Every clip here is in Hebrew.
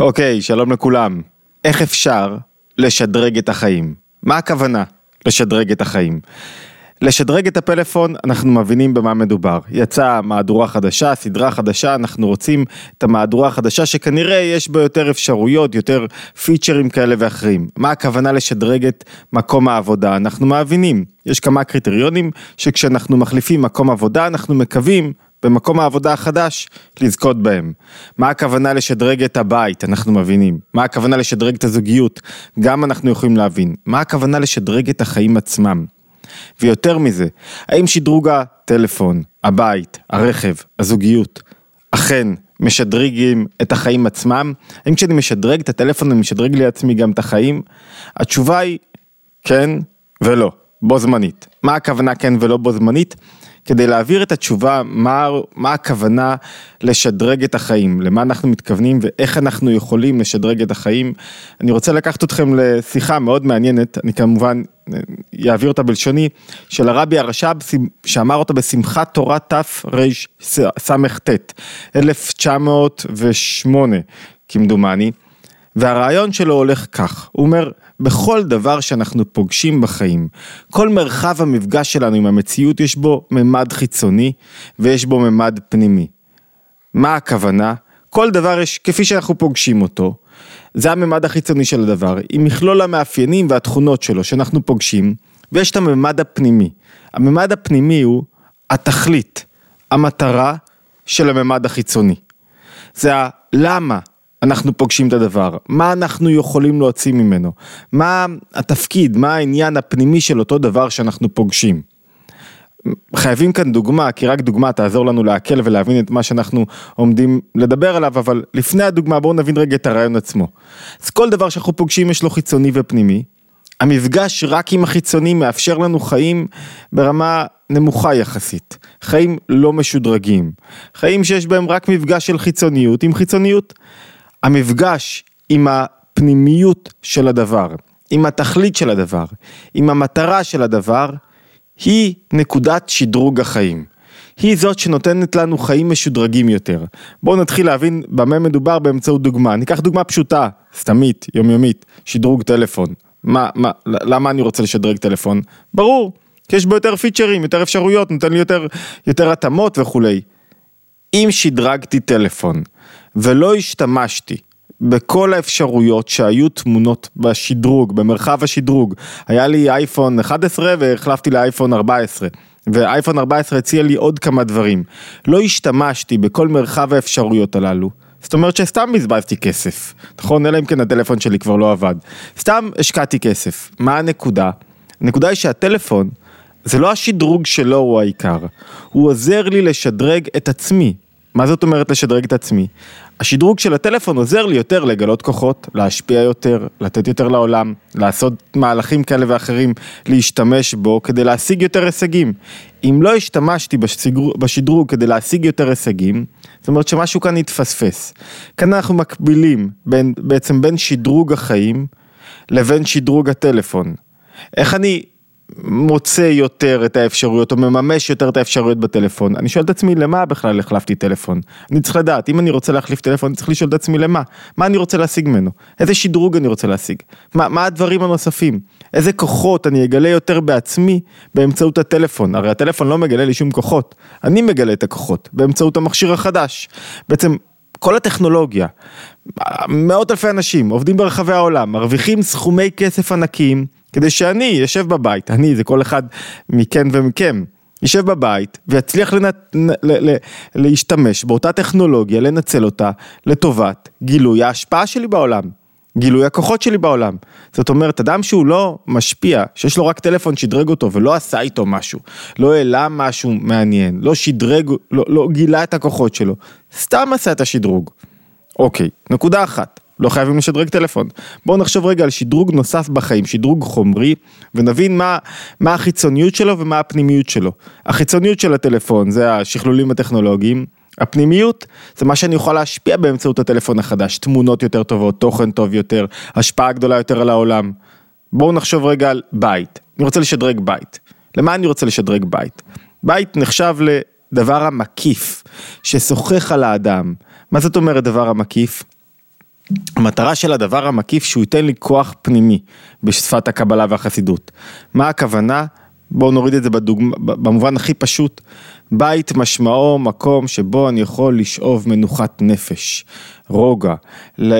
אוקיי, שלום לכולם. איך אפשר לשדרג את החיים? מה הכוונה לשדרג את החיים? לשדרג את הפלאפון, אנחנו מבינים במה מדובר. יצאה מהדורה חדשה, סדרה חדשה, אנחנו רוצים את המהדורה החדשה שכנראה יש בה יותר אפשרויות, יותר פיצ'רים כאלה ואחרים. מה הכוונה לשדרג את מקום העבודה? אנחנו מבינים. יש כמה קריטריונים שכשאנחנו מחליפים מקום עבודה, אנחנו מקווים במקום העבודה החדש, לזכות בהם. מה הכוונה לשדרג את הבית, אנחנו מבינים. מה הכוונה לשדרג את הזוגיות, גם אנחנו יכולים להבין. מה הכוונה לשדרג את החיים עצמם. ויותר מזה, האם שדרוג הטלפון, הבית, הרכב, הזוגיות, אכן משדרגים את החיים עצמם? האם כשאני משדרג את הטלפון אני משדרג לעצמי גם את החיים? התשובה היא כן ולא, בו זמנית. מה הכוונה כן ולא בו זמנית? כדי להעביר את התשובה מה, מה הכוונה לשדרג את החיים, למה אנחנו מתכוונים ואיך אנחנו יכולים לשדרג את החיים. אני רוצה לקחת אתכם לשיחה מאוד מעניינת, אני כמובן אעביר אותה בלשוני, של הרבי הרש"ב שאמר אותה בשמחת תורה תרס"ט, 1908 כמדומני. והרעיון שלו הולך כך, הוא אומר, בכל דבר שאנחנו פוגשים בחיים, כל מרחב המפגש שלנו עם המציאות יש בו ממד חיצוני ויש בו ממד פנימי. מה הכוונה? כל דבר יש, כפי שאנחנו פוגשים אותו, זה הממד החיצוני של הדבר, עם מכלול המאפיינים והתכונות שלו שאנחנו פוגשים, ויש את הממד הפנימי. הממד הפנימי הוא התכלית, המטרה של הממד החיצוני. זה הלמה אנחנו פוגשים את הדבר, מה אנחנו יכולים להוציא ממנו, מה התפקיד, מה העניין הפנימי של אותו דבר שאנחנו פוגשים. חייבים כאן דוגמה, כי רק דוגמה תעזור לנו לעכל ולהבין את מה שאנחנו עומדים לדבר עליו, אבל לפני הדוגמה בואו נבין רגע את הרעיון עצמו. אז כל דבר שאנחנו פוגשים יש לו חיצוני ופנימי, המפגש רק עם החיצוני מאפשר לנו חיים ברמה נמוכה יחסית, חיים לא משודרגים, חיים שיש בהם רק מפגש של חיצוניות עם חיצוניות. המפגש עם הפנימיות של הדבר, עם התכלית של הדבר, עם המטרה של הדבר, היא נקודת שדרוג החיים. היא זאת שנותנת לנו חיים משודרגים יותר. בואו נתחיל להבין במה מדובר באמצעות דוגמה. ניקח דוגמה פשוטה, סתמית, יומיומית, שדרוג טלפון. מה, מה, למה אני רוצה לשדרג טלפון? ברור, כי יש בו יותר פיצ'רים, יותר אפשרויות, נותן לי יותר, יותר התאמות וכולי. אם שדרגתי טלפון ולא השתמשתי בכל האפשרויות שהיו תמונות בשדרוג, במרחב השדרוג. היה לי אייפון 11 והחלפתי לאייפון 14. ואייפון 14 הציע לי עוד כמה דברים. לא השתמשתי בכל מרחב האפשרויות הללו. זאת אומרת שסתם בזבזתי כסף, נכון? אלא אם כן הטלפון שלי כבר לא עבד. סתם השקעתי כסף. מה הנקודה? הנקודה היא שהטלפון, זה לא השדרוג שלו הוא העיקר. הוא עוזר לי לשדרג את עצמי. מה זאת אומרת לשדרג את עצמי? השדרוג של הטלפון עוזר לי יותר לגלות כוחות, להשפיע יותר, לתת יותר לעולם, לעשות מהלכים כאלה ואחרים, להשתמש בו כדי להשיג יותר הישגים. אם לא השתמשתי בשדרוג, כדי להשיג יותר הישגים, זאת אומרת שמשהו כאן יתפספס. כאן אנחנו מקבילים בין, בעצם בין שדרוג החיים לבין שדרוג הטלפון. איך אני מוצא יותר את האפשרויות או מממש יותר את האפשרויות בטלפון. אני שואל את עצמי למה בכלל החלפתי טלפון. אני צריך לדעת, אם אני רוצה להחליף טלפון אני צריך לשאול את עצמי למה. מה אני רוצה להשיג ממנו? איזה שדרוג אני רוצה להשיג? מה, מה הדברים הנוספים? איזה כוחות אני אגלה יותר בעצמי באמצעות הטלפון? הרי הטלפון לא מגלה לי שום כוחות, אני מגלה את הכוחות באמצעות המכשיר החדש. בעצם כל הטכנולוגיה, מאות אלפי אנשים עובדים ברחבי העולם, מרוויחים סכומי כסף ענקיים כדי שאני יושב בבית, אני זה כל אחד מכן ומכם, יישב בבית ויצליח לנת... ל... ל... להשתמש באותה טכנולוגיה, לנצל אותה לטובת גילוי ההשפעה שלי בעולם, גילוי הכוחות שלי בעולם. זאת אומרת, אדם שהוא לא משפיע, שיש לו רק טלפון שדרג אותו ולא עשה איתו משהו, לא העלה משהו מעניין, לא שדרג, לא, לא גילה את הכוחות שלו, סתם עשה את השדרוג. אוקיי, נקודה אחת. לא חייבים לשדרג טלפון. בואו נחשוב רגע על שדרוג נוסף בחיים, שדרוג חומרי, ונבין מה, מה החיצוניות שלו ומה הפנימיות שלו. החיצוניות של הטלפון זה השכלולים הטכנולוגיים, הפנימיות זה מה שאני יכול להשפיע באמצעות הטלפון החדש, תמונות יותר טובות, תוכן טוב יותר, השפעה גדולה יותר על העולם. בואו נחשוב רגע על בית, אני רוצה לשדרג בית. למה אני רוצה לשדרג בית? בית נחשב לדבר המקיף, ששוחח על האדם. מה זאת אומרת דבר המקיף? המטרה של הדבר המקיף שהוא ייתן לי כוח פנימי בשפת הקבלה והחסידות. מה הכוונה? בואו נוריד את זה בדוגמה, במובן הכי פשוט. בית משמעו מקום שבו אני יכול לשאוב מנוחת נפש, רוגע,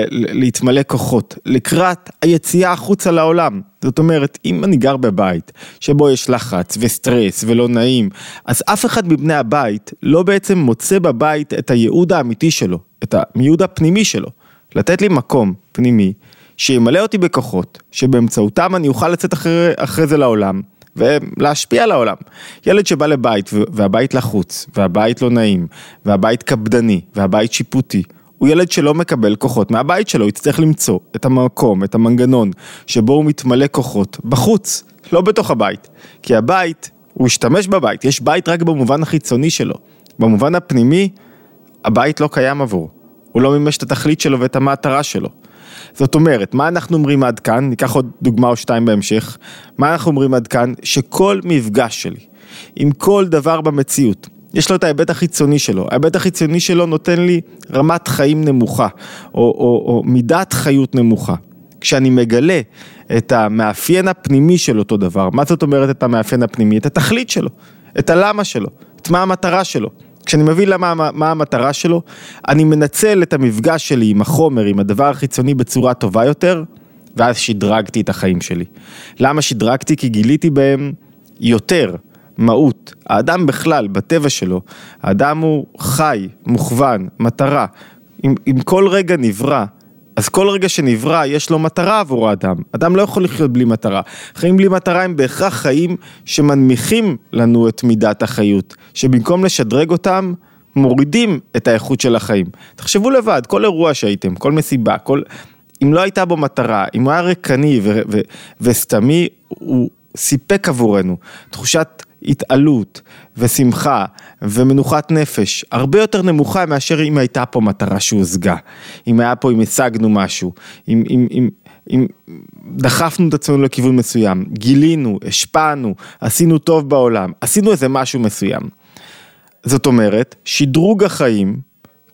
להתמלא כוחות, לקראת היציאה החוצה לעולם. זאת אומרת, אם אני גר בבית שבו יש לחץ וסטרס ולא נעים, אז אף אחד מבני הבית לא בעצם מוצא בבית את הייעוד האמיתי שלו, את הייעוד הפנימי שלו. לתת לי מקום פנימי שימלא אותי בכוחות, שבאמצעותם אני אוכל לצאת אחרי, אחרי זה לעולם. ולהשפיע על העולם. ילד שבא לבית והבית לחוץ, והבית לא נעים, והבית קפדני, והבית שיפוטי, הוא ילד שלא מקבל כוחות מהבית שלו, הוא יצטרך למצוא את המקום, את המנגנון, שבו הוא מתמלא כוחות, בחוץ, לא בתוך הבית. כי הבית, הוא ישתמש בבית, יש בית רק במובן החיצוני שלו. במובן הפנימי, הבית לא קיים עבור. הוא לא מימש את התכלית שלו ואת המטרה שלו. זאת אומרת, מה אנחנו אומרים עד כאן? ניקח עוד דוגמה או שתיים בהמשך. מה אנחנו אומרים עד כאן? שכל מפגש שלי עם כל דבר במציאות, יש לו את ההיבט החיצוני שלו, ההיבט החיצוני שלו נותן לי רמת חיים נמוכה, או, או, או מידת חיות נמוכה. כשאני מגלה את המאפיין הפנימי של אותו דבר, מה זאת אומרת את המאפיין הפנימי? את התכלית שלו, את הלמה שלו, את מה המטרה שלו. כשאני מבין למה, מה המטרה שלו, אני מנצל את המפגש שלי עם החומר, עם הדבר החיצוני בצורה טובה יותר, ואז שדרגתי את החיים שלי. למה שדרגתי? כי גיליתי בהם יותר מהות. האדם בכלל, בטבע שלו, האדם הוא חי, מוכוון, מטרה. אם, אם כל רגע נברא אז כל רגע שנברא יש לו מטרה עבור האדם. אדם לא יכול לחיות בלי מטרה. חיים בלי מטרה הם בהכרח חיים שמנמיכים לנו את מידת החיות, שבמקום לשדרג אותם, מורידים את האיכות של החיים. תחשבו לבד, כל אירוע שהייתם, כל מסיבה, כל... אם לא הייתה בו מטרה, אם הוא היה ריקני וסתמי, הוא סיפק עבורנו תחושת התעלות ושמחה ומנוחת נפש הרבה יותר נמוכה מאשר אם הייתה פה מטרה שהושגה, אם היה פה, אם השגנו משהו, אם, אם, אם, אם דחפנו את עצמנו לכיוון מסוים, גילינו, השפענו, עשינו טוב בעולם, עשינו איזה משהו מסוים. זאת אומרת, שדרוג החיים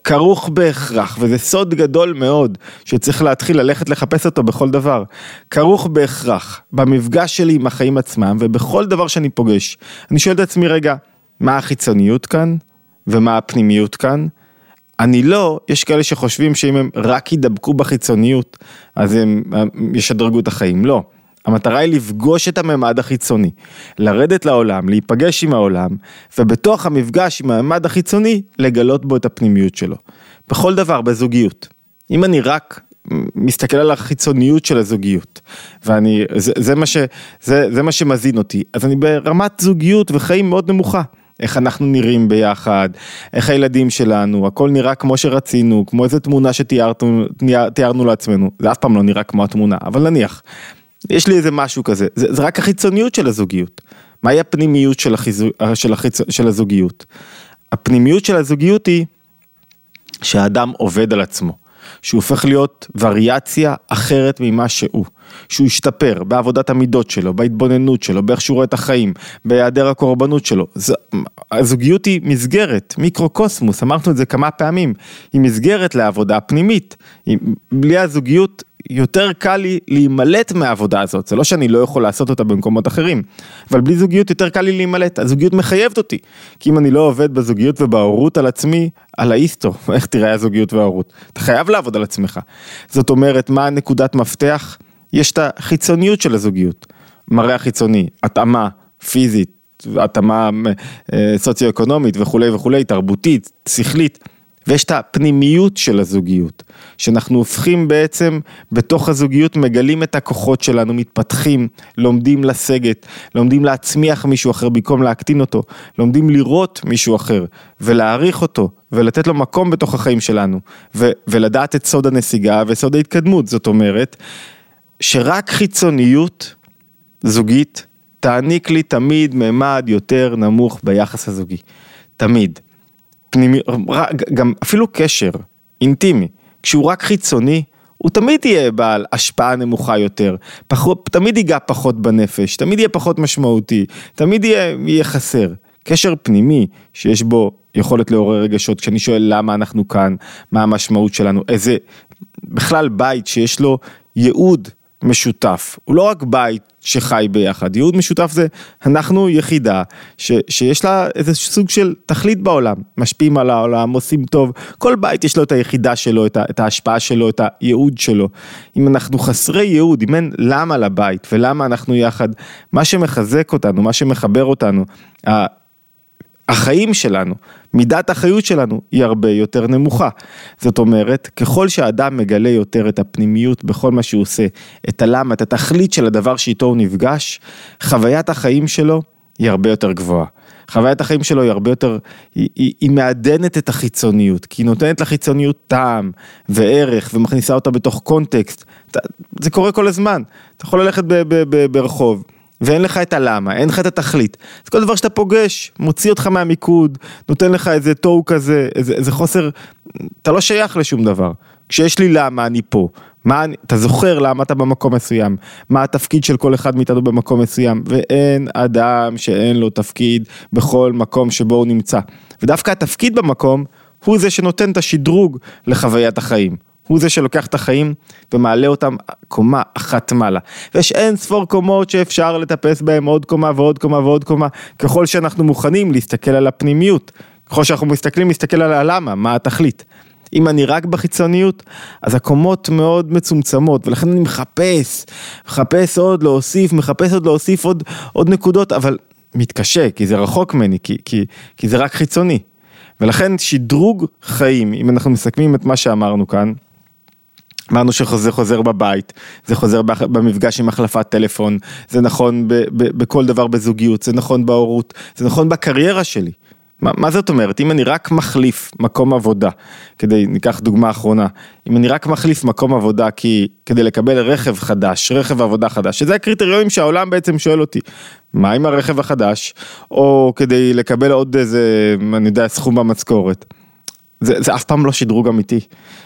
כרוך בהכרח, וזה סוד גדול מאוד, שצריך להתחיל ללכת לחפש אותו בכל דבר, כרוך בהכרח במפגש שלי עם החיים עצמם, ובכל דבר שאני פוגש. אני שואל את עצמי רגע, מה החיצוניות כאן, ומה הפנימיות כאן? אני לא, יש כאלה שחושבים שאם הם רק ידבקו בחיצוניות, אז הם ישדרגו את החיים, לא. המטרה היא לפגוש את הממד החיצוני, לרדת לעולם, להיפגש עם העולם, ובתוך המפגש עם הממד החיצוני, לגלות בו את הפנימיות שלו. בכל דבר, בזוגיות. אם אני רק מסתכל על החיצוניות של הזוגיות, ואני, זה, זה, מה, ש, זה, זה מה שמזין אותי, אז אני ברמת זוגיות וחיים מאוד נמוכה. איך אנחנו נראים ביחד, איך הילדים שלנו, הכל נראה כמו שרצינו, כמו איזה תמונה שתיארנו לעצמנו, זה אף פעם לא נראה כמו התמונה, אבל נניח. יש לי איזה משהו כזה, זה, זה רק החיצוניות של הזוגיות. מהי הפנימיות של, החיזו, של, החיצ, של הזוגיות? הפנימיות של הזוגיות היא שהאדם עובד על עצמו, שהוא הופך להיות וריאציה אחרת ממה שהוא, שהוא השתפר בעבודת המידות שלו, בהתבוננות שלו, באיך שהוא רואה את החיים, בהיעדר הקורבנות שלו. ז, הזוגיות היא מסגרת, מיקרוקוסמוס, אמרנו את זה כמה פעמים, היא מסגרת לעבודה פנימית. בלי הזוגיות יותר קל לי להימלט מהעבודה הזאת, זה לא שאני לא יכול לעשות אותה במקומות אחרים, אבל בלי זוגיות יותר קל לי להימלט, הזוגיות מחייבת אותי, כי אם אני לא עובד בזוגיות ובהורות על עצמי, על האיסטו, איך תראה הזוגיות וההורות, אתה חייב לעבוד על עצמך. זאת אומרת, מה הנקודת מפתח? יש את החיצוניות של הזוגיות, מראה החיצוני, התאמה פיזית, התאמה אה, סוציו-אקונומית וכולי וכולי, תרבותית, שכלית. ויש את הפנימיות של הזוגיות, שאנחנו הופכים בעצם בתוך הזוגיות, מגלים את הכוחות שלנו, מתפתחים, לומדים לסגת, לומדים להצמיח מישהו אחר במקום להקטין אותו, לומדים לראות מישהו אחר ולהעריך אותו ולתת לו מקום בתוך החיים שלנו ו- ולדעת את סוד הנסיגה וסוד ההתקדמות, זאת אומרת שרק חיצוניות זוגית תעניק לי תמיד ממד יותר נמוך ביחס הזוגי, תמיד. פנימי, גם אפילו קשר אינטימי, כשהוא רק חיצוני, הוא תמיד יהיה בעל השפעה נמוכה יותר, פחות, תמיד ייגע פחות בנפש, תמיד יהיה פחות משמעותי, תמיד יהיה, יהיה חסר. קשר פנימי שיש בו יכולת לעורר רגשות, כשאני שואל למה אנחנו כאן, מה המשמעות שלנו, איזה בכלל בית שיש לו ייעוד משותף, הוא לא רק בית שחי ביחד, ייעוד משותף זה אנחנו יחידה ש, שיש לה איזה סוג של תכלית בעולם, משפיעים על העולם, עושים טוב, כל בית יש לו את היחידה שלו, את, את ההשפעה שלו, את הייעוד שלו. אם אנחנו חסרי ייעוד, אם אין למה לבית ולמה אנחנו יחד, מה שמחזק אותנו, מה שמחבר אותנו, החיים שלנו, מידת החיות שלנו היא הרבה יותר נמוכה. זאת אומרת, ככל שהאדם מגלה יותר את הפנימיות בכל מה שהוא עושה, את הלמה, את התכלית של הדבר שאיתו הוא נפגש, חוויית החיים שלו היא הרבה יותר גבוהה. חוויית החיים שלו היא הרבה יותר, היא, היא, היא מעדנת את החיצוניות, כי היא נותנת לחיצוניות טעם וערך ומכניסה אותה בתוך קונטקסט. זה קורה כל הזמן, אתה יכול ללכת ב, ב, ב, ברחוב. ואין לך את הלמה, אין לך את התכלית. אז כל דבר שאתה פוגש, מוציא אותך מהמיקוד, נותן לך איזה תוהו כזה, איזה, איזה חוסר, אתה לא שייך לשום דבר. כשיש לי למה אני פה, מה, אתה זוכר למה אתה במקום מסוים, מה התפקיד של כל אחד מאיתנו במקום מסוים, ואין אדם שאין לו תפקיד בכל מקום שבו הוא נמצא. ודווקא התפקיד במקום הוא זה שנותן את השדרוג לחוויית החיים. הוא זה שלוקח את החיים ומעלה אותם קומה אחת מעלה. ויש אין ספור קומות שאפשר לטפס בהם עוד קומה ועוד קומה ועוד קומה, ככל שאנחנו מוכנים להסתכל על הפנימיות, ככל שאנחנו מסתכלים להסתכל על הלמה, מה התכלית. אם אני רק בחיצוניות, אז הקומות מאוד מצומצמות, ולכן אני מחפש, מחפש עוד להוסיף, מחפש עוד להוסיף עוד, עוד נקודות, אבל מתקשה, כי זה רחוק ממני, כי, כי, כי זה רק חיצוני. ולכן שדרוג חיים, אם אנחנו מסכמים את מה שאמרנו כאן, אמרנו שזה חוזר בבית, זה חוזר במפגש עם החלפת טלפון, זה נכון ב- ב- בכל דבר בזוגיות, זה נכון בהורות, זה נכון בקריירה שלי. מה, מה זאת אומרת? אם אני רק מחליף מקום עבודה, כדי, ניקח דוגמה אחרונה, אם אני רק מחליף מקום עבודה כי, כדי לקבל רכב חדש, רכב עבודה חדש, שזה הקריטריונים שהעולם בעצם שואל אותי, מה עם הרכב החדש, או כדי לקבל עוד איזה, אני יודע, סכום במשכורת. זה, זה אף פעם לא שדרוג אמיתי.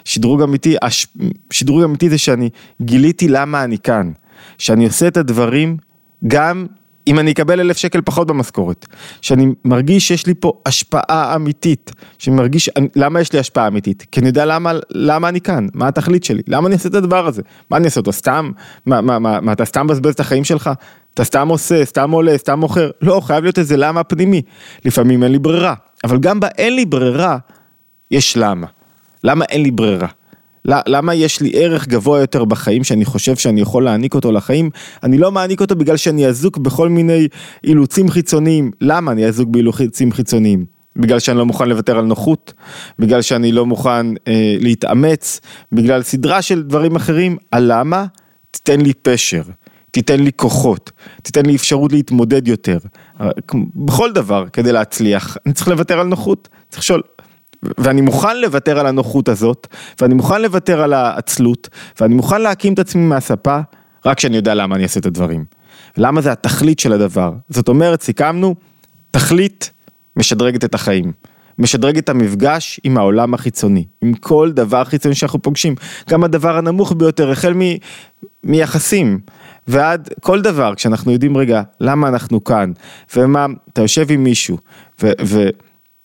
שדרוג אמיתי, הש, שדרוג אמיתי זה שאני גיליתי למה אני כאן. שאני עושה את הדברים גם אם אני אקבל אלף שקל פחות במשכורת. שאני מרגיש שיש לי פה השפעה אמיתית. שאני מרגיש, למה יש לי השפעה אמיתית? כי אני יודע למה, למה אני כאן, מה התכלית שלי, למה אני עושה את הדבר הזה. מה אני אעשה אותו סתם? מה, מה, מה, מה אתה סתם מבזבז את החיים שלך? אתה סתם עושה, סתם עולה, סתם מוכר? לא, חייב להיות איזה למה פנימי. לפעמים אין לי ברירה. אבל גם באין לי ברירה, יש למה. למה אין לי ברירה? למה יש לי ערך גבוה יותר בחיים שאני חושב שאני יכול להעניק אותו לחיים? אני לא מעניק אותו בגלל שאני אזוק בכל מיני אילוצים חיצוניים. למה אני אזוק באילוצים חיצוניים? בגלל שאני לא מוכן לוותר על נוחות, בגלל שאני לא מוכן אה, להתאמץ, בגלל סדרה של דברים אחרים. הלמה? תיתן לי פשר. תיתן לי כוחות, תיתן לי אפשרות להתמודד יותר. בכל דבר כדי להצליח, אני צריך לוותר על נוחות, צריך לשאול, ואני מוכן לוותר על הנוחות הזאת, ואני מוכן לוותר על העצלות, ואני מוכן להקים את עצמי מהספה, רק שאני יודע למה אני אעשה את הדברים. למה זה התכלית של הדבר. זאת אומרת, סיכמנו, תכלית משדרגת את החיים. משדרג את המפגש עם העולם החיצוני, עם כל דבר חיצוני שאנחנו פוגשים, גם הדבר הנמוך ביותר, החל מ, מיחסים ועד כל דבר, כשאנחנו יודעים רגע למה אנחנו כאן, ומה, אתה יושב עם מישהו, ו, ו,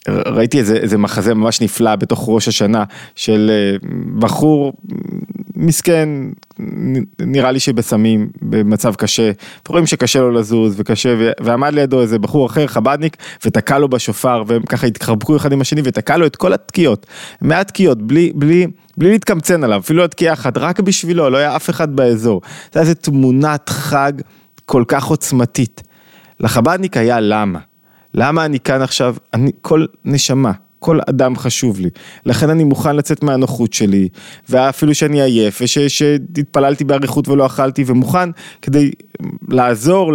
ראיתי איזה, איזה מחזה ממש נפלא בתוך ראש השנה של אה, בחור מסכן, נראה לי שבסמים, במצב קשה, רואים שקשה לו לזוז וקשה, ועמד לידו איזה בחור אחר, חבדניק, ותקע לו בשופר, והם ככה התחבקו אחד עם השני ותקע לו את כל התקיעות, מעט תקיעות, בלי, בלי, בלי להתקמצן עליו, אפילו לא תקיעה אחת, רק בשבילו, לא היה אף אחד באזור. זה היה איזה תמונת חג כל כך עוצמתית. לחבדניק היה למה. למה אני כאן עכשיו? אני, כל נשמה, כל אדם חשוב לי. לכן אני מוכן לצאת מהנוחות שלי, ואפילו שאני עייף, ושהתפללתי באריכות ולא אכלתי, ומוכן כדי לעזור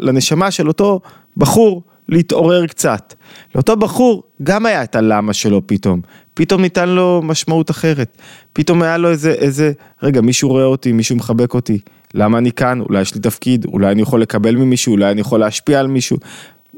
לנשמה של אותו בחור להתעורר קצת. לאותו בחור גם היה את הלמה שלו פתאום. פתאום ניתן לו משמעות אחרת. פתאום היה לו איזה, איזה, רגע, מישהו רואה אותי, מישהו מחבק אותי. למה אני כאן? אולי יש לי תפקיד, אולי אני יכול לקבל ממישהו, אולי אני יכול להשפיע על מישהו.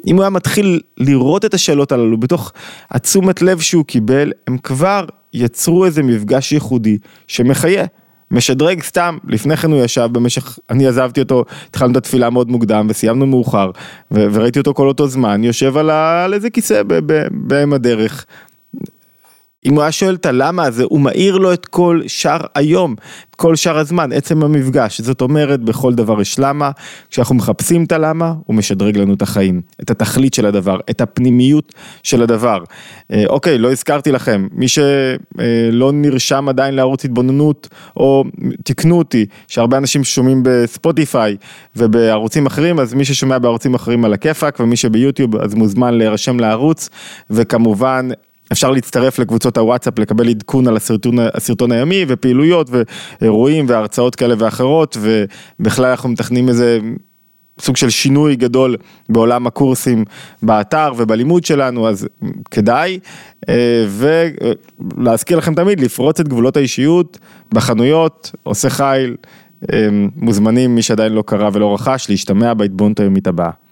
אם הוא היה מתחיל לראות את השאלות הללו בתוך התשומת לב שהוא קיבל, הם כבר יצרו איזה מפגש ייחודי שמחיה. משדרג סתם, לפני כן הוא ישב במשך, אני עזבתי אותו, התחלנו את התפילה מאוד מוקדם וסיימנו מאוחר, ו- וראיתי אותו כל אותו זמן, יושב על, ה- על איזה כיסא באם הדרך, אם הוא היה שואל את הלמה הזה, הוא מאיר לו את כל שאר היום, את כל שאר הזמן, עצם המפגש. זאת אומרת, בכל דבר יש למה, כשאנחנו מחפשים את הלמה, הוא משדרג לנו את החיים, את התכלית של הדבר, את הפנימיות של הדבר. אה, אוקיי, לא הזכרתי לכם, מי שלא נרשם עדיין לערוץ התבוננות, או תקנו אותי, שהרבה אנשים שומעים בספוטיפיי ובערוצים אחרים, אז מי ששומע בערוצים אחרים על הכיפאק, ומי שביוטיוב אז מוזמן להירשם לערוץ, וכמובן אפשר להצטרף לקבוצות הוואטסאפ, לקבל עדכון על הסרטון, הסרטון הימי ופעילויות ואירועים והרצאות כאלה ואחרות, ובכלל אנחנו מתכננים איזה סוג של שינוי גדול בעולם הקורסים באתר ובלימוד שלנו, אז כדאי, אה, ולהזכיר לכם תמיד לפרוץ את גבולות האישיות בחנויות, עושה חיל, אה, מוזמנים מי שעדיין לא קרא ולא רכש להשתמע בהתבוננות היומית הבאה.